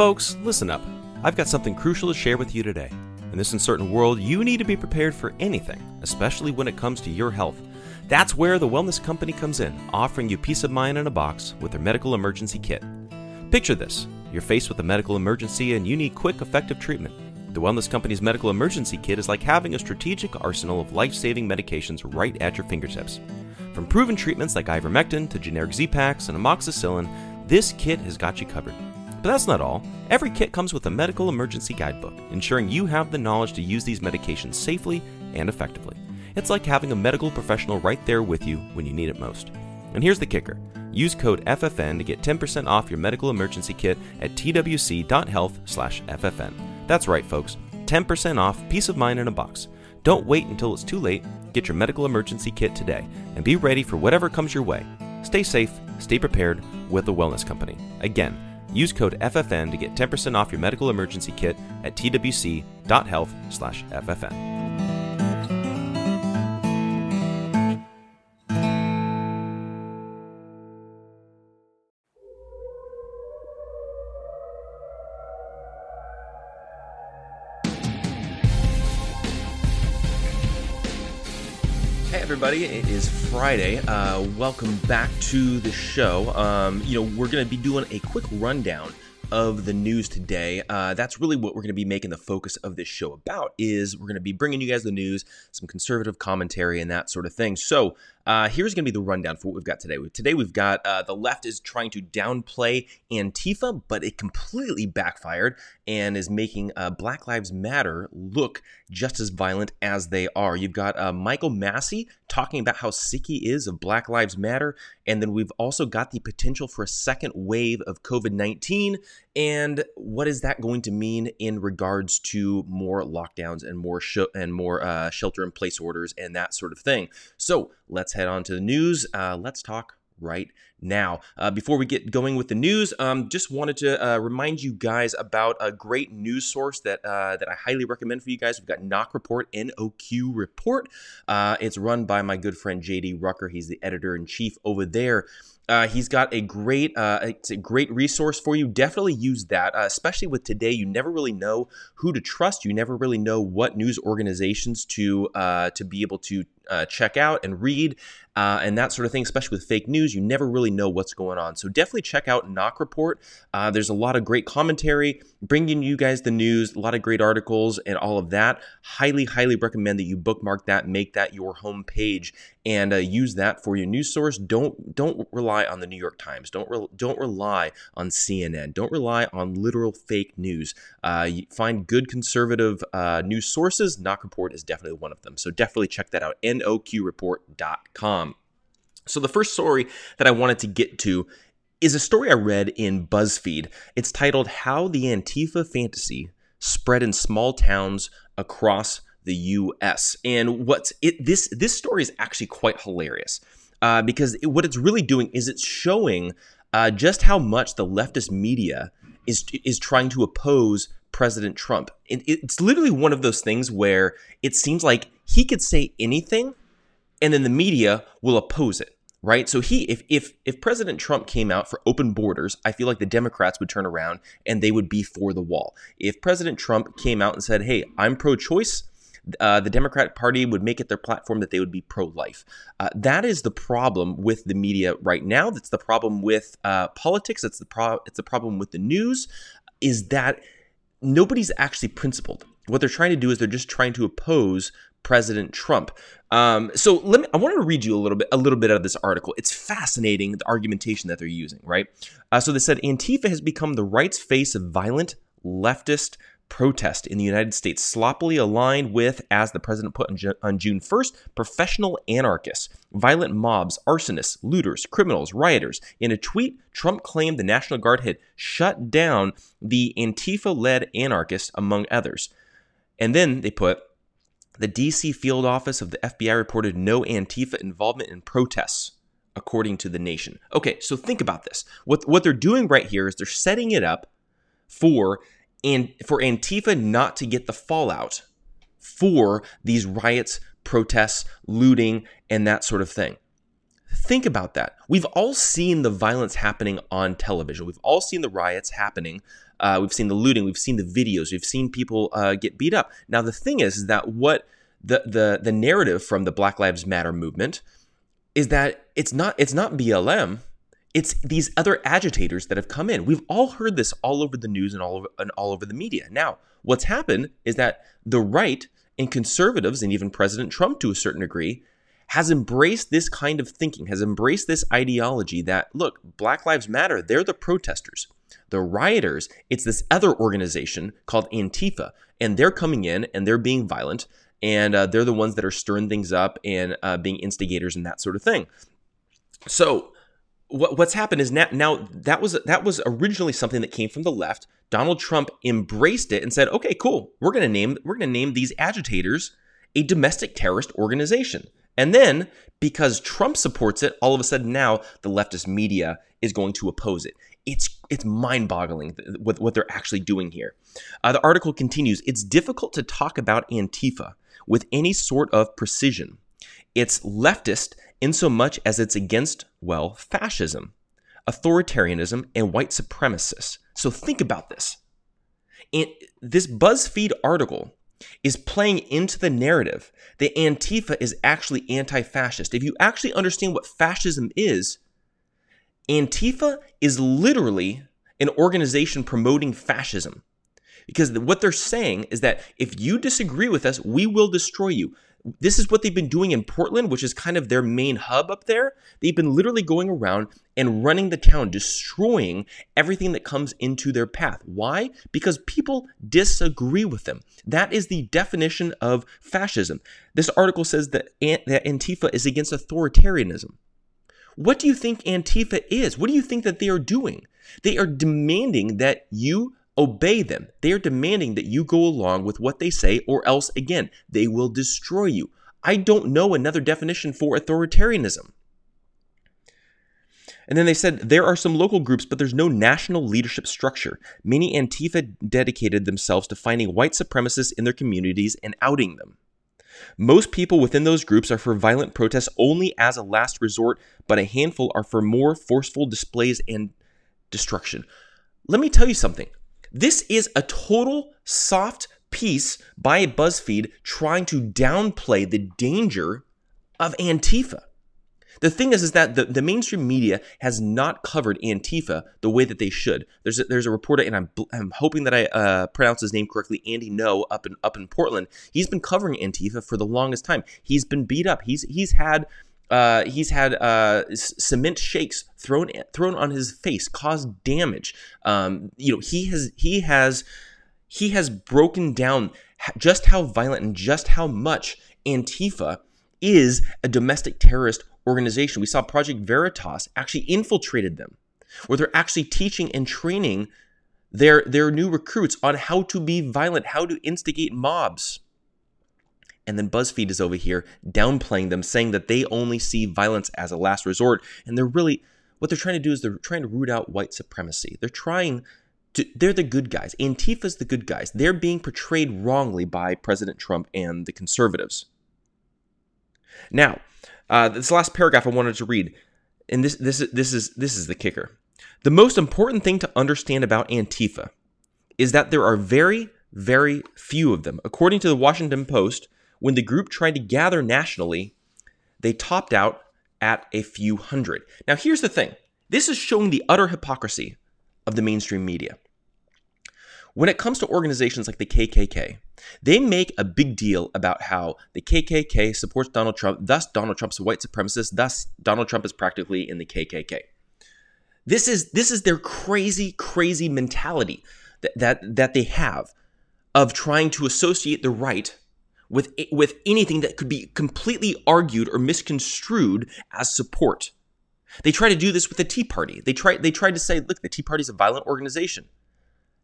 Folks, listen up. I've got something crucial to share with you today. In this uncertain world, you need to be prepared for anything, especially when it comes to your health. That's where the Wellness Company comes in, offering you peace of mind in a box with their medical emergency kit. Picture this you're faced with a medical emergency and you need quick, effective treatment. The Wellness Company's medical emergency kit is like having a strategic arsenal of life saving medications right at your fingertips. From proven treatments like ivermectin to generic Z-Paks and amoxicillin, this kit has got you covered. But that's not all. Every kit comes with a medical emergency guidebook, ensuring you have the knowledge to use these medications safely and effectively. It's like having a medical professional right there with you when you need it most. And here's the kicker use code FFN to get 10% off your medical emergency kit at twc.health/ffn. That's right, folks. 10% off, peace of mind in a box. Don't wait until it's too late. Get your medical emergency kit today and be ready for whatever comes your way. Stay safe, stay prepared with the Wellness Company. Again, use code FFN to get 10% off your medical emergency kit at twc.health/ffn. everybody, it is Friday. Uh, welcome back to the show. Um, you know, we're going to be doing a quick rundown of the news today. Uh, that's really what we're going to be making the focus of this show about. Is we're going to be bringing you guys the news, some conservative commentary, and that sort of thing. So uh, here's going to be the rundown for what we've got today. Today we've got uh, the left is trying to downplay Antifa, but it completely backfired and is making uh, Black Lives Matter look just as violent as they are. You've got uh, Michael Massey talking about how sick he is of Black Lives Matter, and then we've also got the potential for a second wave of COVID 19. And what is that going to mean in regards to more lockdowns and more sh- and more uh, shelter in place orders and that sort of thing? So let's head on to the news. Uh, let's talk right now. Uh, before we get going with the news, um, just wanted to uh, remind you guys about a great news source that uh, that I highly recommend for you guys. We've got NOQ Report, N-O-Q Report. Uh, it's run by my good friend JD Rucker. He's the editor in chief over there. Uh, he's got a great, uh, it's a great resource for you. Definitely use that, uh, especially with today. You never really know who to trust. You never really know what news organizations to uh, to be able to uh, check out and read uh, and that sort of thing, especially with fake news. You never really know what's going on. So definitely check out NOQ Report. Uh, there's a lot of great commentary, bringing you guys the news, a lot of great articles, and all of that. Highly, highly recommend that you bookmark that, make that your home page, and uh, use that for your news source. Don't don't rely on the New York Times. Don't re- don't rely on CNN. Don't rely on literal fake news. Uh, find good conservative uh, news sources. NOQ Report is definitely one of them. So definitely check that out. noqreport.com. So the first story that I wanted to get to is a story I read in BuzzFeed. It's titled "How the Antifa Fantasy Spread in Small Towns Across." the U.S. And what's it? This this story is actually quite hilarious uh, because it, what it's really doing is it's showing uh, just how much the leftist media is is trying to oppose President Trump. It, it's literally one of those things where it seems like he could say anything, and then the media will oppose it right? So he, if if if President Trump came out for open borders, I feel like the Democrats would turn around and they would be for the wall. If President Trump came out and said, "Hey, I'm pro-choice," uh, the Democratic Party would make it their platform that they would be pro life. Uh, that is the problem with the media right now. That's the problem with uh, politics. That's the pro- It's the problem with the news. Is that nobody's actually principled. What they're trying to do is they're just trying to oppose President Trump. Um, so let me. I wanted to read you a little bit, a little bit out of this article. It's fascinating the argumentation that they're using, right? Uh, so they said Antifa has become the right's face of violent leftist protest in the United States, sloppily aligned with, as the president put on, Ju- on June 1st, professional anarchists, violent mobs, arsonists, looters, criminals, rioters. In a tweet, Trump claimed the National Guard had shut down the Antifa led anarchists, among others. And then they put, the DC field office of the FBI reported no Antifa involvement in protests, according to the nation. Okay, so think about this. What, what they're doing right here is they're setting it up for and for Antifa not to get the fallout for these riots, protests, looting, and that sort of thing. Think about that. We've all seen the violence happening on television. We've all seen the riots happening Uh, we've seen the looting. We've seen the videos. We've seen people uh, get beat up. Now the thing is, is that what the the the narrative from the Black Lives Matter movement is that it's not it's not BLM. It's these other agitators that have come in. We've all heard this all over the news and all over and all over the media. Now, what's happened is that the right and conservatives and even President Trump to a certain degree has embraced this kind of thinking, has embraced this ideology that look, Black Lives Matter, they're the protesters. The rioters, it's this other organization called Antifa, and they're coming in and they're being violent, and uh, they're the ones that are stirring things up and uh, being instigators and that sort of thing. So, what, what's happened is now, now that was that was originally something that came from the left. Donald Trump embraced it and said, "Okay, cool. We're going to name we're going to name these agitators a domestic terrorist organization." And then, because Trump supports it, all of a sudden now the leftist media is going to oppose it. It's it's mind-boggling what, what they're actually doing here. Uh, the article continues. It's difficult to talk about Antifa with any sort of precision. It's leftist in so much as it's against, well, fascism, authoritarianism, and white supremacists. So think about this. And this BuzzFeed article is playing into the narrative that Antifa is actually anti fascist. If you actually understand what fascism is, Antifa is literally an organization promoting fascism. Because what they're saying is that if you disagree with us, we will destroy you. This is what they've been doing in Portland, which is kind of their main hub up there. They've been literally going around and running the town, destroying everything that comes into their path. Why? Because people disagree with them. That is the definition of fascism. This article says that, that Antifa is against authoritarianism. What do you think Antifa is? What do you think that they are doing? They are demanding that you Obey them. They are demanding that you go along with what they say, or else, again, they will destroy you. I don't know another definition for authoritarianism. And then they said there are some local groups, but there's no national leadership structure. Many Antifa dedicated themselves to finding white supremacists in their communities and outing them. Most people within those groups are for violent protests only as a last resort, but a handful are for more forceful displays and destruction. Let me tell you something. This is a total soft piece by BuzzFeed trying to downplay the danger of Antifa. The thing is, is that the, the mainstream media has not covered Antifa the way that they should. There's a, there's a reporter, and I'm, I'm hoping that I uh, pronounce his name correctly, Andy Ngo, up in up in Portland. He's been covering Antifa for the longest time. He's been beat up. He's he's had uh, he's had uh, cement shakes thrown thrown on his face, caused damage. Um, you know, he has he has he has broken down just how violent and just how much Antifa is a domestic terrorist organization. We saw Project Veritas actually infiltrated them, where they're actually teaching and training their their new recruits on how to be violent, how to instigate mobs. And then BuzzFeed is over here downplaying them, saying that they only see violence as a last resort. And they're really, what they're trying to do is they're trying to root out white supremacy. They're trying to, they're the good guys. Antifa's the good guys. They're being portrayed wrongly by President Trump and the conservatives. Now, uh, this last paragraph I wanted to read, and this this this is this is the kicker. The most important thing to understand about Antifa is that there are very very few of them. According to the Washington Post, when the group tried to gather nationally, they topped out at a few hundred. Now, here's the thing this is showing the utter hypocrisy of the mainstream media. When it comes to organizations like the KKK, they make a big deal about how the KKK supports Donald Trump, thus, Donald Trump's a white supremacist, thus, Donald Trump is practically in the KKK. This is, this is their crazy, crazy mentality that, that, that they have of trying to associate the right with with anything that could be completely argued or misconstrued as support. They try to do this with the Tea Party. They try they tried to say, look, the Tea Party is a violent organization.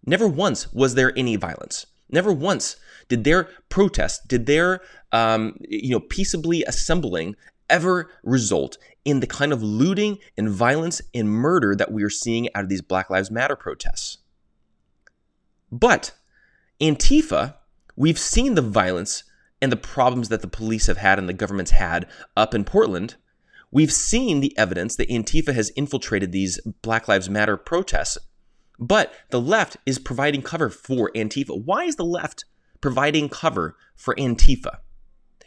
Never once was there any violence. Never once did their protest, did their um, you know peaceably assembling ever result in the kind of looting and violence and murder that we are seeing out of these Black Lives Matter protests. But Antifa, we've seen the violence and the problems that the police have had and the government's had up in Portland, we've seen the evidence that Antifa has infiltrated these Black Lives Matter protests But the left is providing cover for Antifa. Why is the left providing cover for Antifa?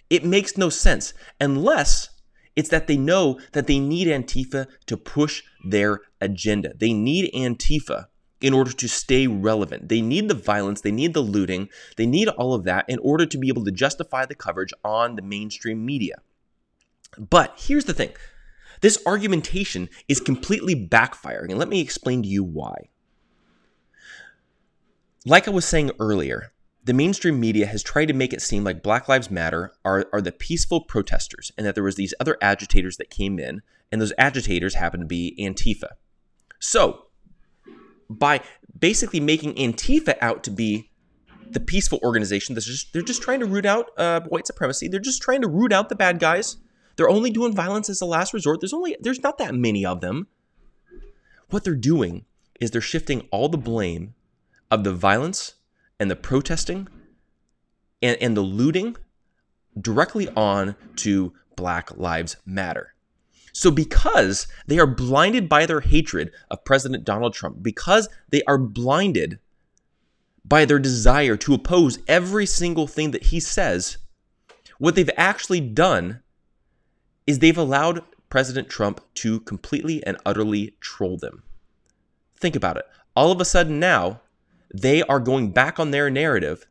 It makes no sense unless it's that they know that they need Antifa to push their agenda. They need Antifa in order to stay relevant. They need the violence, they need the looting, they need all of that in order to be able to justify the coverage on the mainstream media. But here's the thing this argumentation is completely backfiring, and let me explain to you why. Like I was saying earlier, the mainstream media has tried to make it seem like Black Lives Matter are, are the peaceful protesters and that there was these other agitators that came in, and those agitators happen to be Antifa. So, by basically making Antifa out to be the peaceful organization, just, they're just trying to root out uh, white supremacy. They're just trying to root out the bad guys. They're only doing violence as a last resort. There's only there's not that many of them. What they're doing is they're shifting all the blame of the violence and the protesting and, and the looting directly on to Black Lives Matter. So, because they are blinded by their hatred of President Donald Trump, because they are blinded by their desire to oppose every single thing that he says, what they've actually done is they've allowed President Trump to completely and utterly troll them. Think about it. All of a sudden now, they are going back on their narrative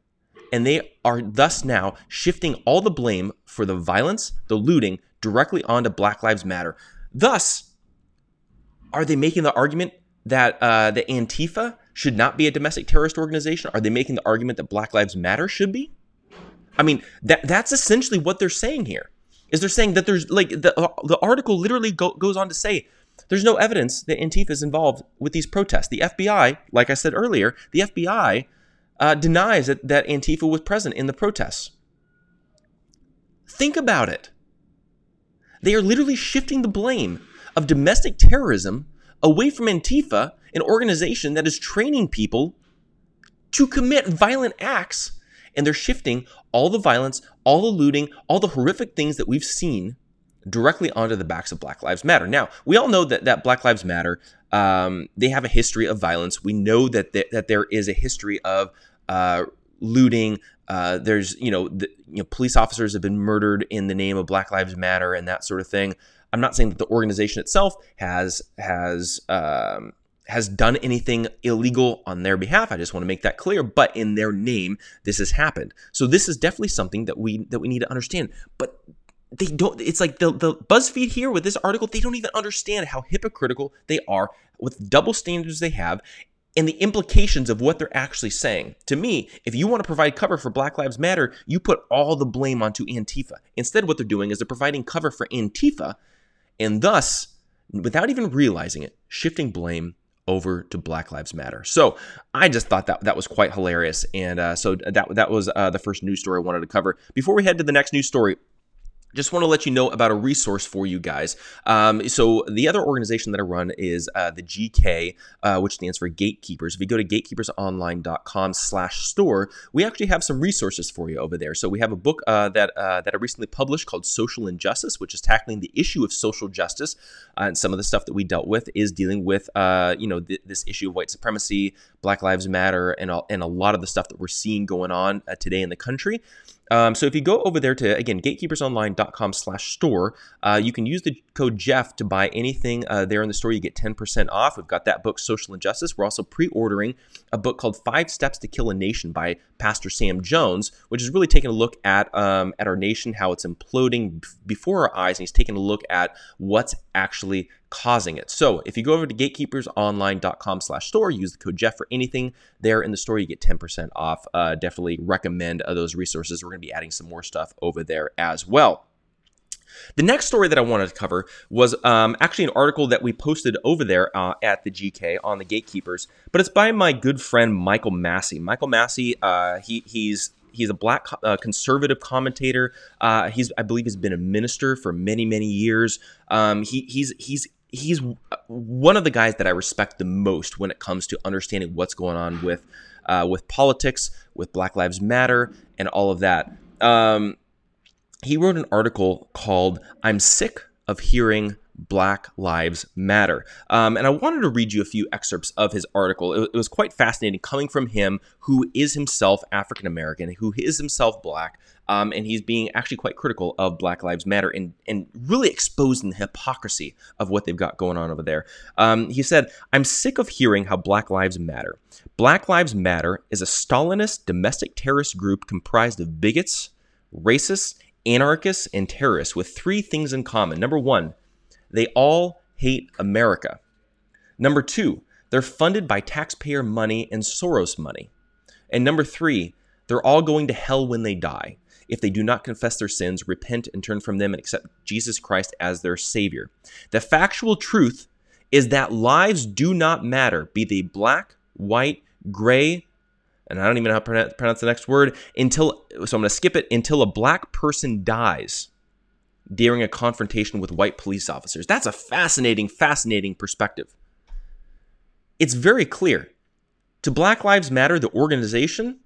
and they are thus now shifting all the blame for the violence, the looting, directly onto Black Lives Matter. Thus, are they making the argument that uh, the Antifa should not be a domestic terrorist organization? Are they making the argument that Black Lives Matter should be? I mean, that that's essentially what they're saying here. Is they're saying that there's like the the article literally go, goes on to say there's no evidence that Antifa is involved with these protests. The FBI, like I said earlier, the FBI uh, denies that, that Antifa was present in the protests. Think about it. They are literally shifting the blame of domestic terrorism away from Antifa, an organization that is training people to commit violent acts. And they're shifting all the violence, all the looting, all the horrific things that we've seen directly onto the backs of Black Lives Matter. Now, we all know that, that Black Lives Matter, um, they have a history of violence. We know that, th- that there is a history of uh, looting. Uh, there's, you know, the, you know, police officers have been murdered in the name of Black Lives Matter and that sort of thing. I'm not saying that the organization itself has has um, has done anything illegal on their behalf. I just want to make that clear. But in their name, this has happened. So this is definitely something that we that we need to understand. But they don't it's like the, the buzzfeed here with this article they don't even understand how hypocritical they are with double standards they have and the implications of what they're actually saying. To me, if you want to provide cover for Black Lives Matter, you put all the blame onto Antifa. Instead, what they're doing is they're providing cover for Antifa and thus, without even realizing it, shifting blame over to Black Lives Matter. So I just thought that that was quite hilarious, and uh, so that that was uh, the first news story I wanted to cover. Before we head to the next news story, just want to let you know about a resource for you guys. Um, so the other organization that I run is uh, the GK, uh, which stands for Gatekeepers. If you go to gatekeepersonline.com/store, we actually have some resources for you over there. So we have a book uh, that uh, that I recently published called Social Injustice, which is tackling the issue of social justice. Uh, and some of the stuff that we dealt with is dealing with, uh, you know, th- this issue of white supremacy, Black Lives Matter, and all, and a lot of the stuff that we're seeing going on today in the country. Um, so if you go over there to again gatekeepersonline.com slash store, uh, you can use the code Jeff to buy anything uh, there in the store. You get 10% off. We've got that book, Social Injustice. We're also pre-ordering a book called Five Steps to Kill a Nation by Pastor Sam Jones, which is really taking a look at um, at our nation, how it's imploding before our eyes, and he's taking a look at what's actually causing it. So if you go over to gatekeepersonline.com slash store, use the code Jeff for anything there in the store, you get 10% off. Uh, definitely recommend uh, those resources. We're going to be adding some more stuff over there as well. The next story that I wanted to cover was um, actually an article that we posted over there uh, at the GK on the Gatekeepers, but it's by my good friend Michael Massey. Michael Massey, uh, he, he's he's a black uh, conservative commentator. Uh, he's I believe he's been a minister for many many years. Um, he, he's he's he's one of the guys that I respect the most when it comes to understanding what's going on with uh, with politics, with Black Lives Matter, and all of that. Um, he wrote an article called "I'm sick of hearing Black Lives Matter. Um, and I wanted to read you a few excerpts of his article. It, it was quite fascinating coming from him, who is himself African American, who is himself black, um, and he's being actually quite critical of Black Lives Matter and, and really exposing the hypocrisy of what they've got going on over there. Um, he said, I'm sick of hearing how Black Lives Matter. Black Lives Matter is a Stalinist domestic terrorist group comprised of bigots, racists, anarchists, and terrorists with three things in common. Number one, they all hate America. Number two, they're funded by taxpayer money and Soros money. And number three, they're all going to hell when they die if they do not confess their sins, repent, and turn from them and accept Jesus Christ as their Savior. The factual truth is that lives do not matter, be they black, white, gray, and I don't even know how to pronounce the next word, until, so I'm going to skip it, until a black person dies during a confrontation with white police officers. That's a fascinating, fascinating perspective. It's very clear. To Black Lives Matter, the organization,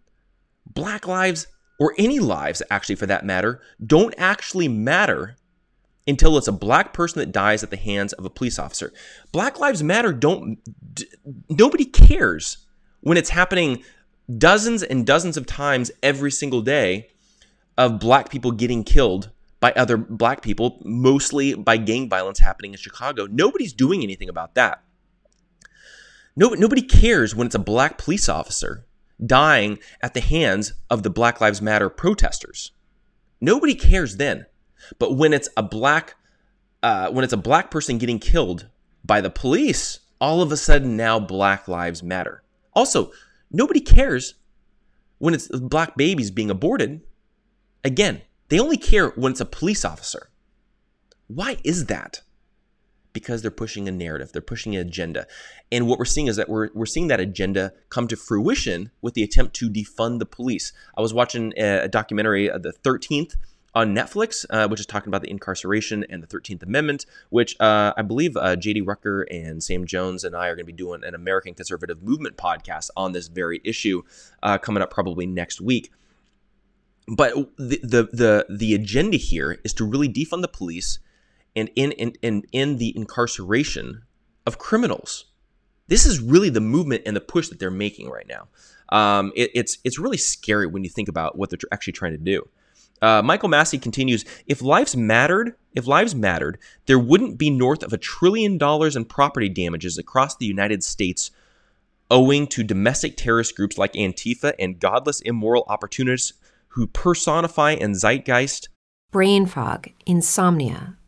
Black Lives, or any lives actually for that matter, don't actually matter until it's a black person that dies at the hands of a police officer. Black Lives Matter don't, d- nobody cares when it's happening dozens and dozens of times every single day of black people getting killed by other black people, mostly by gang violence happening in Chicago. Nobody's doing anything about that. No, nobody cares when it's a black police officer dying at the hands of the Black Lives Matter protesters. Nobody cares then. But when it's a black uh, when it's a black person getting killed by the police, all of a sudden now Black Lives Matter. Also, nobody cares when it's black babies being aborted. Again, they only care when it's a police officer. Why is that? Because they're pushing a narrative, they're pushing an agenda. And what we're seeing is that we're, we're seeing that agenda come to fruition with the attempt to defund the police. I was watching a, documentary, uh, The 13th, on Netflix, uh, which is talking about the incarceration and the 13th Amendment, which uh, I believe uh, JD Rucker and Sam Jones and I are going to be doing an American Conservative Movement podcast on this very issue uh, coming up probably next week but the, the the the agenda here is to really defund the police and in in in, in the incarceration of criminals. This is really the movement and the push that they're making right now. Um, it, it's it's really scary when you think about what they're actually trying to do. Uh, Michael Massey continues: If lives mattered, if lives mattered, there wouldn't be north of a trillion dollars in property damages across the United States, owing to domestic terrorist groups like Antifa and godless, immoral opportunists who personify and zeitgeist brain fog, insomnia,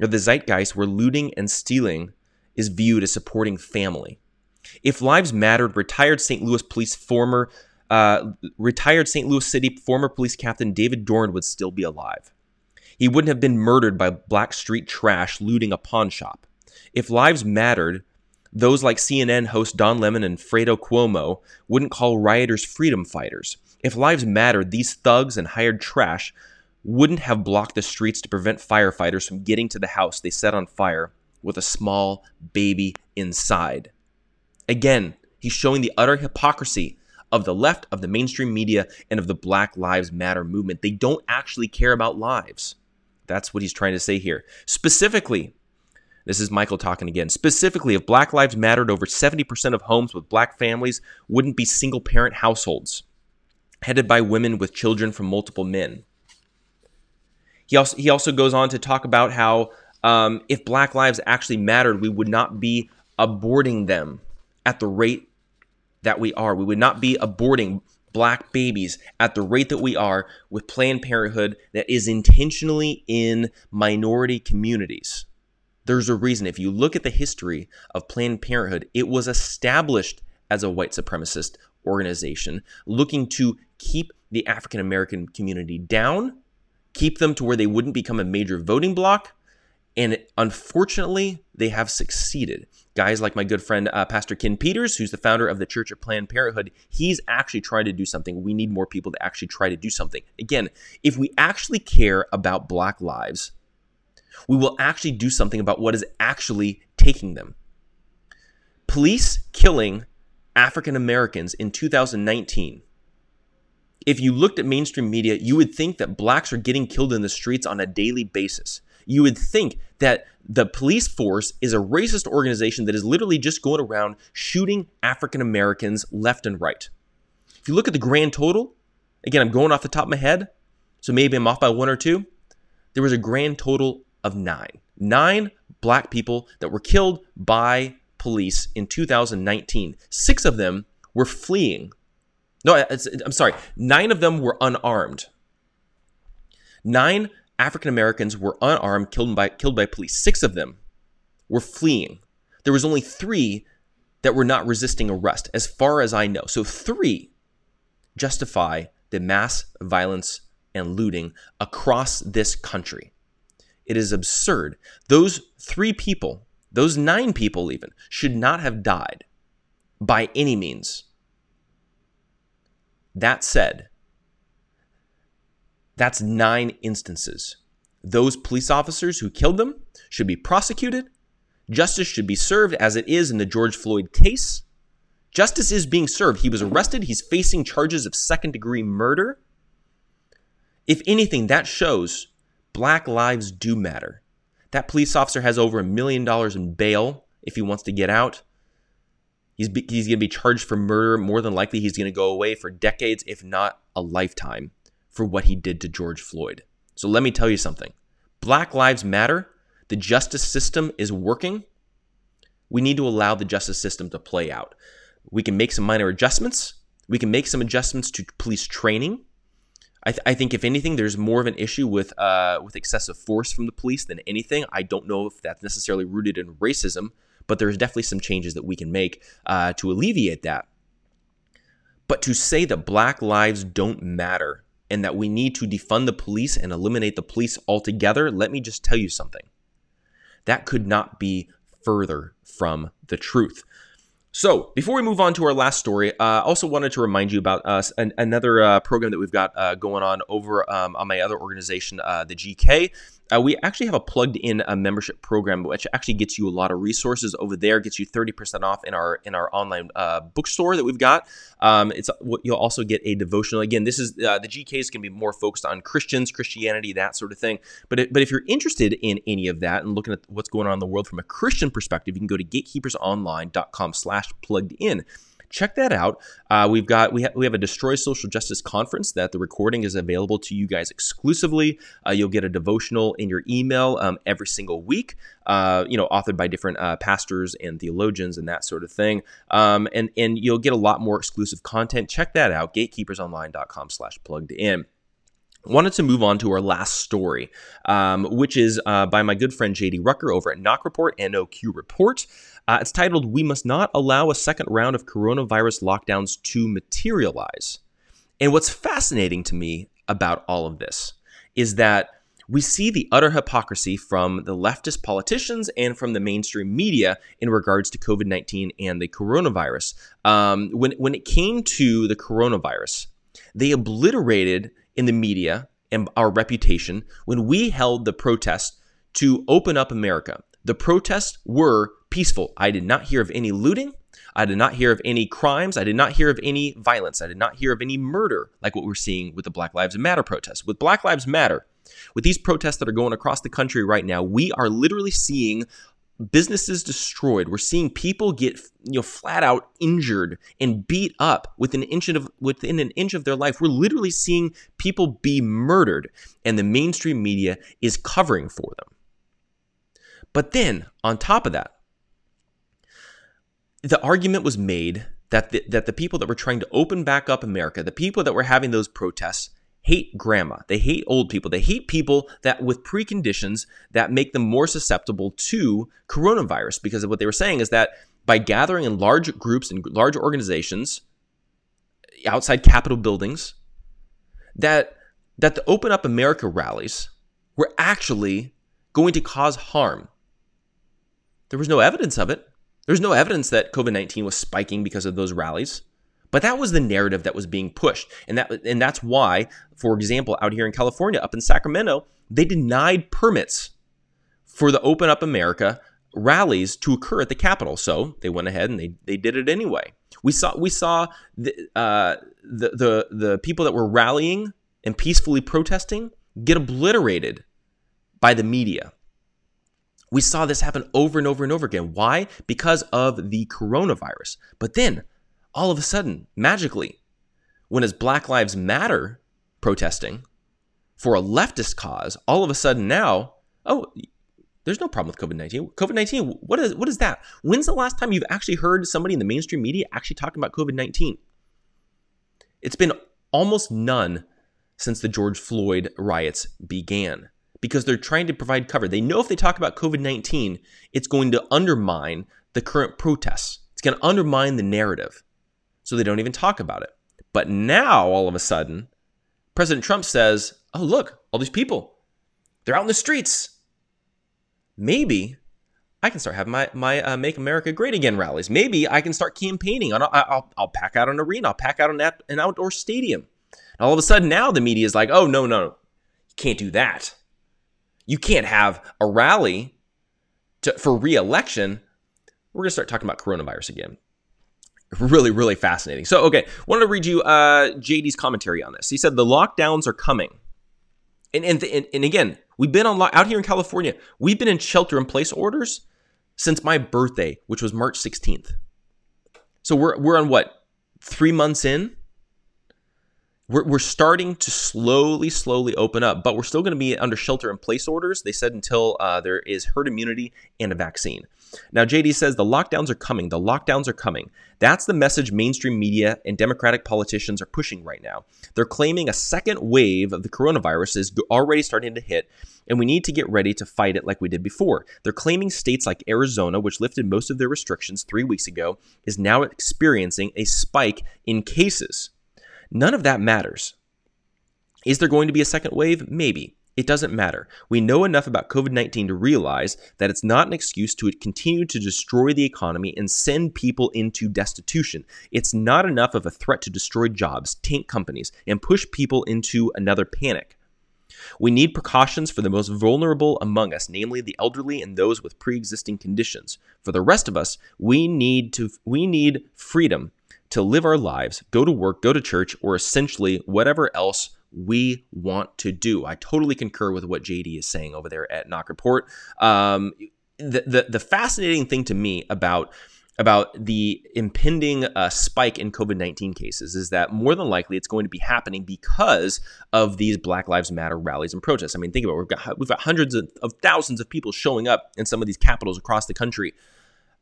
The zeitgeist where looting and stealing is viewed as supporting family. If lives mattered, retired St. Louis police former uh, retired St. Louis City former police captain David Dorn would still be alive. He wouldn't have been murdered by black street trash looting a pawn shop. If lives mattered, those like CNN host Don Lemon and Fredo Cuomo wouldn't call rioters freedom fighters. If lives mattered, these thugs and hired trash wouldn't have blocked the streets to prevent firefighters from getting to the house they set on fire with a small baby inside. Again, he's showing the utter hypocrisy of the left, of the mainstream media, and of the Black Lives Matter movement. They don't actually care about lives. That's what he's trying to say here. Specifically, this is Michael talking again. Specifically, if Black Lives mattered, over 70% of homes with black families wouldn't be single parent households, headed by women with children from multiple men. He also he also goes on to talk about how um, if Black lives actually mattered, we would not be aborting them at the rate that we are. We would not be aborting black babies at the rate that we are with Planned Parenthood that is intentionally in minority communities. There's a reason. If you look at the history of Planned Parenthood, it was established as a white supremacist organization looking to keep the African American community down, keep them to where they wouldn't become a major voting bloc. And unfortunately, they have succeeded. Guys like my good friend, uh, Pastor Ken Peters, who's the founder of the Church of Planned Parenthood, he's actually trying to do something. We need more people to actually try to do something. Again, if we actually care about Black lives, we will actually do something about what is actually taking them. Police killing African Americans in 2019. If you looked at mainstream media, you would think that blacks are getting killed in the streets on a daily basis. You would think that the police force is a racist organization that is literally just going around shooting African Americans left and right. If you look at the grand total, again, I'm going off the top of my head, so maybe I'm off by one or two. There was a grand total of nine. Nine black people that were killed by police in 2019. Six of them were fleeing. No, I'm sorry. Nine of them were unarmed. Nine African Americans were unarmed, killed by, killed by police. Six of them were fleeing. There was only three that were not resisting arrest, as far as I know. So three justify the mass violence and looting across this country. It is absurd. Those three people those nine people, even, should not have died by any means. That said, that's nine instances. Those police officers who killed them should be prosecuted. Justice should be served as it is in the George Floyd case. Justice is being served. He was arrested. He's facing charges of second degree murder. If anything, that shows black lives do matter. That police officer has over a million dollars in bail if he wants to get out. He's, he's going to be charged for murder. More than likely, he's going to go away for decades, if not a lifetime, for what he did to George Floyd. So let me tell you something Black Lives Matter. The justice system is working. We need to allow the justice system to play out. We can make some minor adjustments. We can make some adjustments to police training. I, th- I, think if anything, there's more of an issue with uh, with excessive force from the police than anything. I don't know if that's necessarily rooted in racism, but there's definitely some changes that we can make uh, to alleviate that. But to say that Black lives don't matter and that we need to defund the police and eliminate the police altogether, let me just tell you something. That could not be further from the truth. So, before we move on to our last story, I uh, also wanted to remind you about uh, an, another uh, program that we've got uh, going on over um, on my other organization, uh, the GK. Uh, we actually have a plugged in a membership program which actually gets you a lot of resources over there gets you 30% off in our in our online uh, bookstore that we've got. Um, it's you'll also get a devotional. Again this is uh, the gk is going to be more focused on christians christianity that sort of thing. But it, but if you're interested in any of that and looking at what's going on in the world from a christian perspective you can go to gatekeepersonline.com slash plugged in check that out. Uh, we've got we, ha- we have a Destroy Social Justice conference that the recording is available to you guys exclusively. Uh, you'll get a devotional in your email um, every single week. Uh, you know, authored by different uh, pastors and theologians and that sort of thing. Um, and and you'll get a lot more exclusive content. Check that out. Gatekeepersonline.com/slash plugged in wanted to move on to our last story, um, which is uh, by my good friend JD Rucker over at NOQ Report, NOQ Report. Uh, it's titled, We Must Not Allow a Second Round of Coronavirus Lockdowns to Materialize. And what's fascinating to me about all of this is that we see the utter hypocrisy from the leftist politicians and from the mainstream media in regards to COVID 19 and the coronavirus. Um, when, when it came to the coronavirus, they obliterated in the media and our reputation when we held the protest to open up America. The protests were peaceful. I did not hear of any looting. I did not hear of any crimes. I did not hear of any violence. I did not hear of any murder like what we're seeing with the Black Lives Matter protests. With Black Lives Matter, with these protests that are going across the country right now, we are literally seeing businesses destroyed. We're seeing people get you know flat out injured and beat up within an inch of within an inch of their life. We're literally seeing people be murdered, and the mainstream media is covering for them. But then on top of that, the argument was made that the, that the people that were trying to open back up America, the people that were having those protests, hate grandma. They hate old people. They hate people that with preconditions that make them more susceptible to coronavirus. Because of what they were saying is that by gathering in large groups and large organizations outside Capitol buildings, that that the Open Up America rallies were actually going to cause harm. There was no evidence of it. There's no evidence that COVID 19 was spiking because of those rallies. But that was the narrative that was being pushed. And that and that's why, for example, out here in California, up in Sacramento, they denied permits for the Open Up America rallies to occur at the Capitol. So they went ahead and they, they did it anyway. We saw we saw the, uh, the the the people that were rallying and peacefully protesting get obliterated by the media. We saw this happen over and over and over again. Why? Because of the coronavirus. But then, all of a sudden, magically, when it's Black Lives Matter protesting for a leftist cause, all of a sudden now, oh, there's no problem with COVID 19. COVID 19, what is, what is that? When's the last time you've actually heard somebody in the mainstream media actually talking about COVID 19? It's been almost none since the George Floyd riots began because they're trying to provide cover. They know if they talk about COVID 19, it's going to undermine the current protests, it's going to undermine the narrative. So they don't even talk about it. But now, all of a sudden, President Trump says, Oh, look, all these people, they're out in the streets. Maybe I can start having my, my uh, Make America Great Again rallies. Maybe I can start campaigning. I'll, I'll, I'll pack out an arena, I'll pack out an, an outdoor stadium. And all of a sudden, now the media is like, oh, no, no, you can't do that. You can't have a rally to, for reelection. We're to start talking about coronavirus again. Really, really fascinating. So, okay, wanted to read you uh, JD's commentary on this. He said the lockdowns are coming. And, and, and, and again, we've been on out here in California, we've been in shelter in place orders since my birthday, which was March 16th. So we're, we're on what, three months in? We're, we're starting to slowly, slowly open up, but we're still going to be under shelter in place orders. They said until uh, there is herd immunity and a vaccine. Now, JD says the lockdowns are coming. The lockdowns are coming. That's the message mainstream media and Democratic politicians are pushing right now. They're claiming a second wave of the coronavirus is already starting to hit, and we need to get ready to fight it like we did before. They're claiming states like Arizona, which lifted most of their restrictions three weeks ago, is now experiencing a spike in cases. None of that matters. Is there going to be a second wave? Maybe. It doesn't matter. We know enough about COVID 19 to realize that it's not an excuse to continue to destroy the economy and send people into destitution. It's not enough of a threat to destroy jobs, tank companies, and push people into another panic. We need precautions for the most vulnerable among us, namely the elderly and those with pre-existing conditions. For the rest of us, we need to we need freedom to live our lives, go to work, go to church, or essentially whatever else we want to do. I totally concur with what JD is saying over there at NOQ Report. Um, the, the, the fascinating thing to me about about the impending uh, spike in COVID 19 cases is that more than likely it's going to be happening because of these Black Lives Matter rallies and protests. I mean, think about it. We've got, we've got hundreds of, of thousands of people showing up in some of these capitals across the country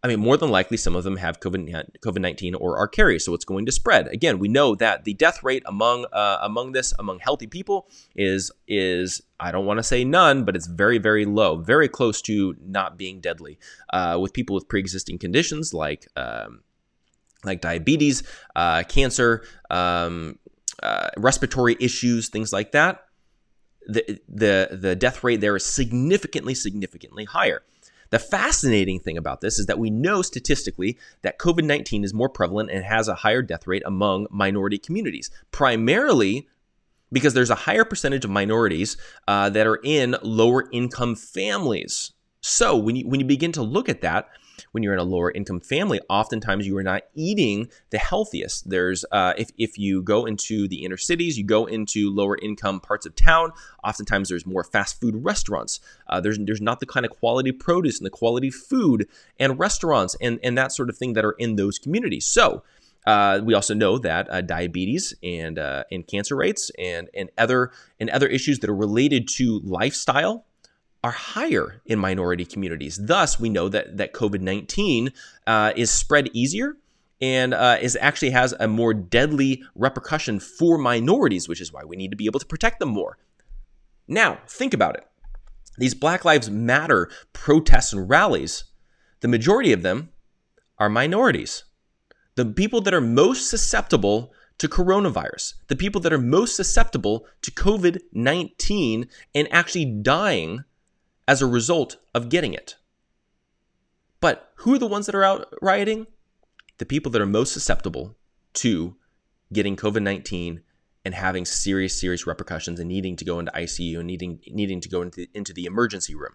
I mean, more than likely, some of them have COVID nineteen or are carriers, so it's going to spread. Again, we know that the death rate among uh, among this among healthy people is is I don't want to say none, but it's very very low, very close to not being deadly. Uh, with people with pre existing conditions like um, like diabetes, uh, cancer, um, uh, respiratory issues, things like that, the the the death rate there is significantly significantly higher. The fascinating thing about this is that we know statistically that COVID 19 is more prevalent and has a higher death rate among minority communities, primarily because there's a higher percentage of minorities uh, that are in lower income families. So when you, when you begin to look at that, when you're in a lower income family, oftentimes you are not eating the healthiest. There's uh, if if you go into the inner cities, you go into lower income parts of town. Oftentimes there's more fast food restaurants. Uh, there's there's not the kind of quality produce and the quality food and restaurants and and that sort of thing that are in those communities. So. Uh, we also know that uh, diabetes and uh, and cancer rates and and other and other issues that are related to lifestyle are higher in minority communities. Thus, we know that that COVID nineteen uh, is spread easier and uh, is actually has a more deadly repercussion for minorities, which is why we need to be able to protect them more. Now, think about it. These Black Lives Matter protests and rallies, the majority of them are minorities. The people that are most susceptible to coronavirus, the people that are most susceptible to COVID 19 and actually dying as a result of getting it. But who are the ones that are out rioting? The people that are most susceptible to getting COVID 19 and having serious, serious repercussions and needing to go into ICU and needing, needing to go into, into the emergency room.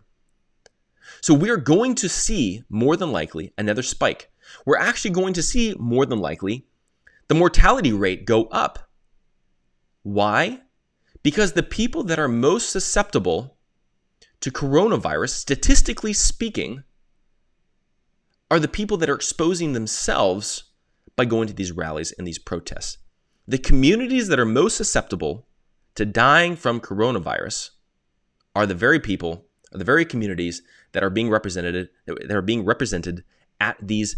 So we are going to see more than likely another spike. We're actually going to see more than likely the mortality rate go up. Why? Because the people that are most susceptible to coronavirus, statistically speaking, are the people that are exposing themselves by going to these rallies and these protests. The communities that are most susceptible to dying from coronavirus are the very people, are the very communities that are being represented that are being represented at these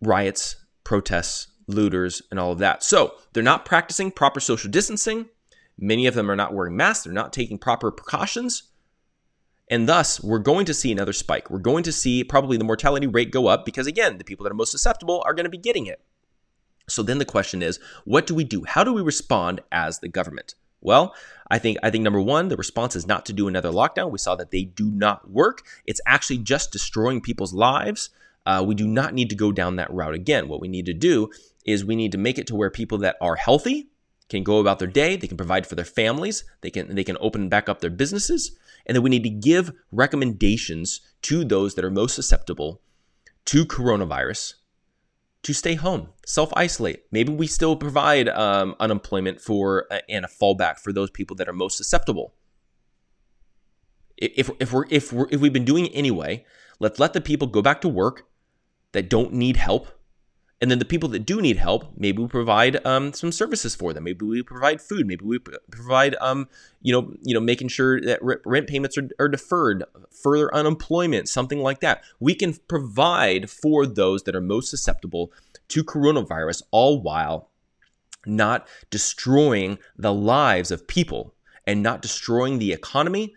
riots, protests, looters, and all of that. So they're not practicing proper social distancing. Many of them are not wearing masks. They're not taking proper precautions. And thus, we're going to see another spike. We're going to see probably the mortality rate go up because, again, the people that are most susceptible are going to be getting it. So then the question is, what do we do? How do we respond as the government? Well, I think I think number one, the response is not to do another lockdown. We saw that they do not work. It's actually just destroying people's lives. Uh, we do not need to go down that route again. What we need to do is we need to make it to where people that are healthy can go about their day, they can provide for their families, they can they can open back up their businesses, and that we need to give recommendations to those that are most susceptible to coronavirus to stay home, self isolate. Maybe we still provide um, unemployment for uh, and a fallback for those people that are most susceptible. If, if we're if we're if we've been doing it anyway, let's let the people go back to work that don't need help and then the people that do need help, maybe we provide um, some services for them. Maybe we provide food. Maybe we provide, um, you know, you know, making sure that rent payments are, are deferred, further unemployment, something like that. We can provide for those that are most susceptible to coronavirus, all while not destroying the lives of people and not destroying the economy,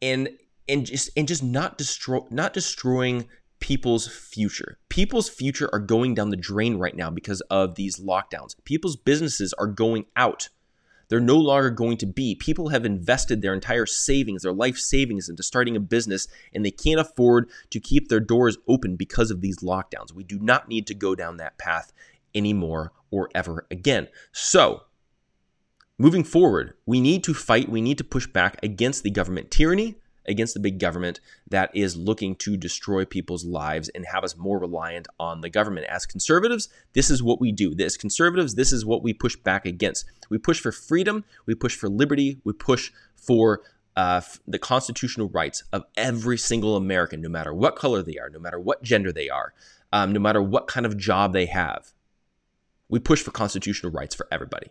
and and just and just not destroy not destroying people's future. People's future are going down the drain right now because of these lockdowns. People's businesses are going out. They're no longer going to be. People have invested their entire savings, their life savings into starting a business, and they can't afford to keep their doors open because of these lockdowns. We do not need to go down that path anymore or ever again. So, moving forward, we need to fight, we need to push back against the government tyranny against the big government that is looking to destroy people's lives and have us more reliant on the government. As conservatives, this is what we do. As conservatives, this is what we push back against. We push for freedom, we push for liberty, we push for uh, the constitutional rights of every single American, no matter what color they are, no matter what gender they are, um, no matter what kind of job they have. We push for constitutional rights for everybody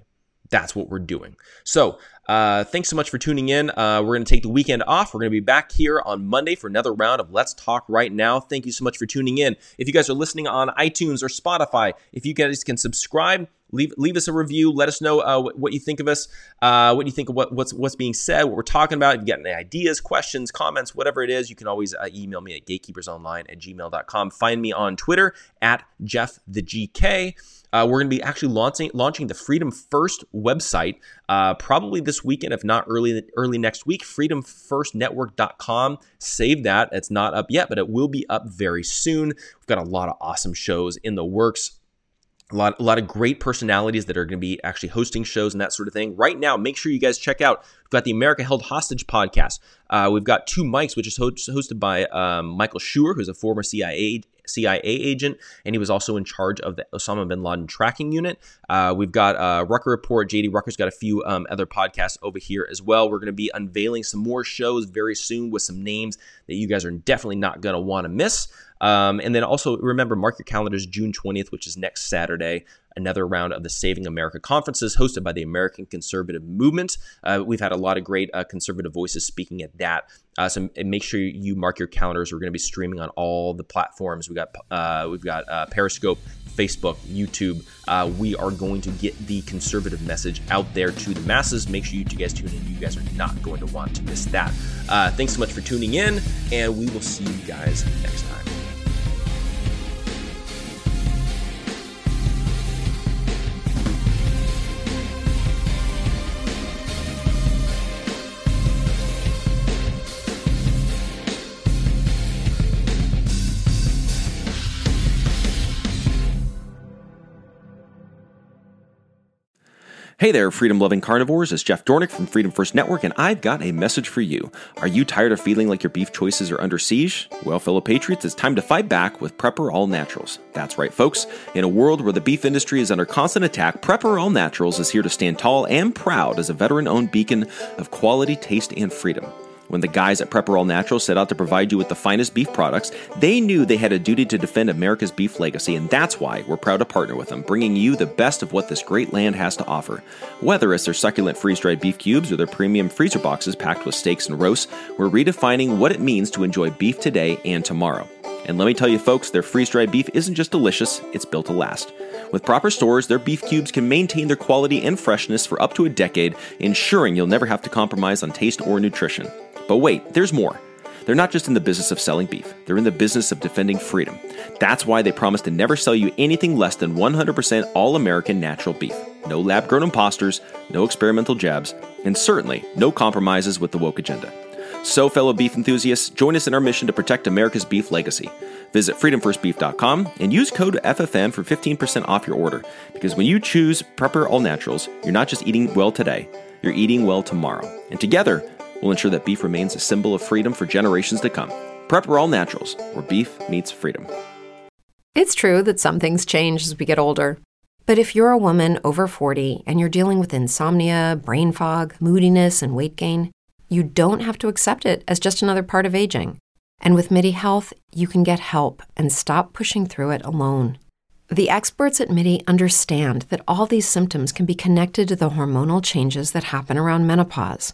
that's what we're doing. So, uh, thanks so much for tuning in. Uh, we're going to take the weekend off. We're going to be back here on Monday for another round of Let's Talk Right Now. Thank you so much for tuning in. If you guys are listening on iTunes or Spotify, if you guys can subscribe, leave leave us a review. Let us know uh, what, what, you think of us, uh, what you think of what, what's what's being said, what we're talking about. If you got any ideas, questions, comments, whatever it is, you can always uh, email me at gatekeepersonline at gmail.com. Find me on Twitter at Jeff the GK. Uh, we're going to be actually launching launching the Freedom First website uh, probably this weekend, if not early early next week. FreedomFirstNetwork.com. Save that. It's not up yet, but it will be up very soon. We've got a lot of awesome shows in the works. A lot, a lot of great personalities that are going to be actually hosting shows and that sort of thing. Right now, make sure you guys check out. We've got the America Held Hostage podcast. Uh, we've got two mics, which is host, hosted by um, Michael Scheuer, who's a former CIA CIA agent, and he was also in charge of the Osama bin Laden tracking unit. Uh, we've got uh, Rucker Report. JD Rucker's got a few um, other podcasts over here as well. We're going to be unveiling some more shows very soon with some names that you guys are definitely not going to want to miss. Um, and then also remember, mark your calendars June 20th, which is next Saturday. Another round of the Saving America conferences hosted by the American Conservative Movement. Uh, we've had a lot of great uh, conservative voices speaking at that. Uh, so make sure you mark your calendars. We're going to be streaming on all the platforms. We got uh, we've got uh, Periscope, Facebook, YouTube. Uh, we are going to get the conservative message out there to the masses. Make sure you guys tune in. You guys are not going to want to miss that. thanks so much for tuning in, and we will see you guys next time. Hey there, freedom loving carnivores. It's Jeff Dornik from Freedom First Network, and I've got a message for you. Are you tired of feeling like your beef choices are under siege? Well, fellow patriots, it's time to fight back with Prepper All Naturals. That's right, folks. In a world where the beef industry is under constant attack, Prepper All Naturals is here to stand tall and proud as a veteran owned beacon of quality, taste, and freedom. When the guys at Prepper All Natural set out to provide you with the finest beef products, they knew they had a duty to defend America's beef legacy, and that's why we're proud to partner with them, bringing you the best of what this great land has to offer. Whether it's their succulent freeze dried beef cubes or their premium freezer boxes packed with steaks and roasts, we're redefining what it means to enjoy beef today and tomorrow. And let me tell you, folks, their freeze dried beef isn't just delicious, it's built to last. With proper stores, their beef cubes can maintain their quality and freshness for up to a decade, ensuring you'll never have to compromise on taste or nutrition. But wait, there's more. They're not just in the business of selling beef, they're in the business of defending freedom. That's why they promise to never sell you anything less than 100% all American natural beef. No lab grown imposters, no experimental jabs, and certainly no compromises with the woke agenda. So, fellow beef enthusiasts, join us in our mission to protect America's beef legacy. Visit freedomfirstbeef.com and use code FFN for 15% off your order. Because when you choose Prepper All Naturals, you're not just eating well today, you're eating well tomorrow. And together, will ensure that beef remains a symbol of freedom for generations to come. Prepper All Naturals, where beef meets freedom. It's true that some things change as we get older. But if you're a woman over 40 and you're dealing with insomnia, brain fog, moodiness, and weight gain, you don't have to accept it as just another part of aging. And with MIDI Health, you can get help and stop pushing through it alone. The experts at MIDI understand that all these symptoms can be connected to the hormonal changes that happen around menopause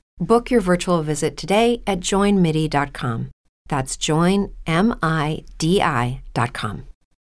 Book your virtual visit today at joinmidi.com. That's joinmidi.com.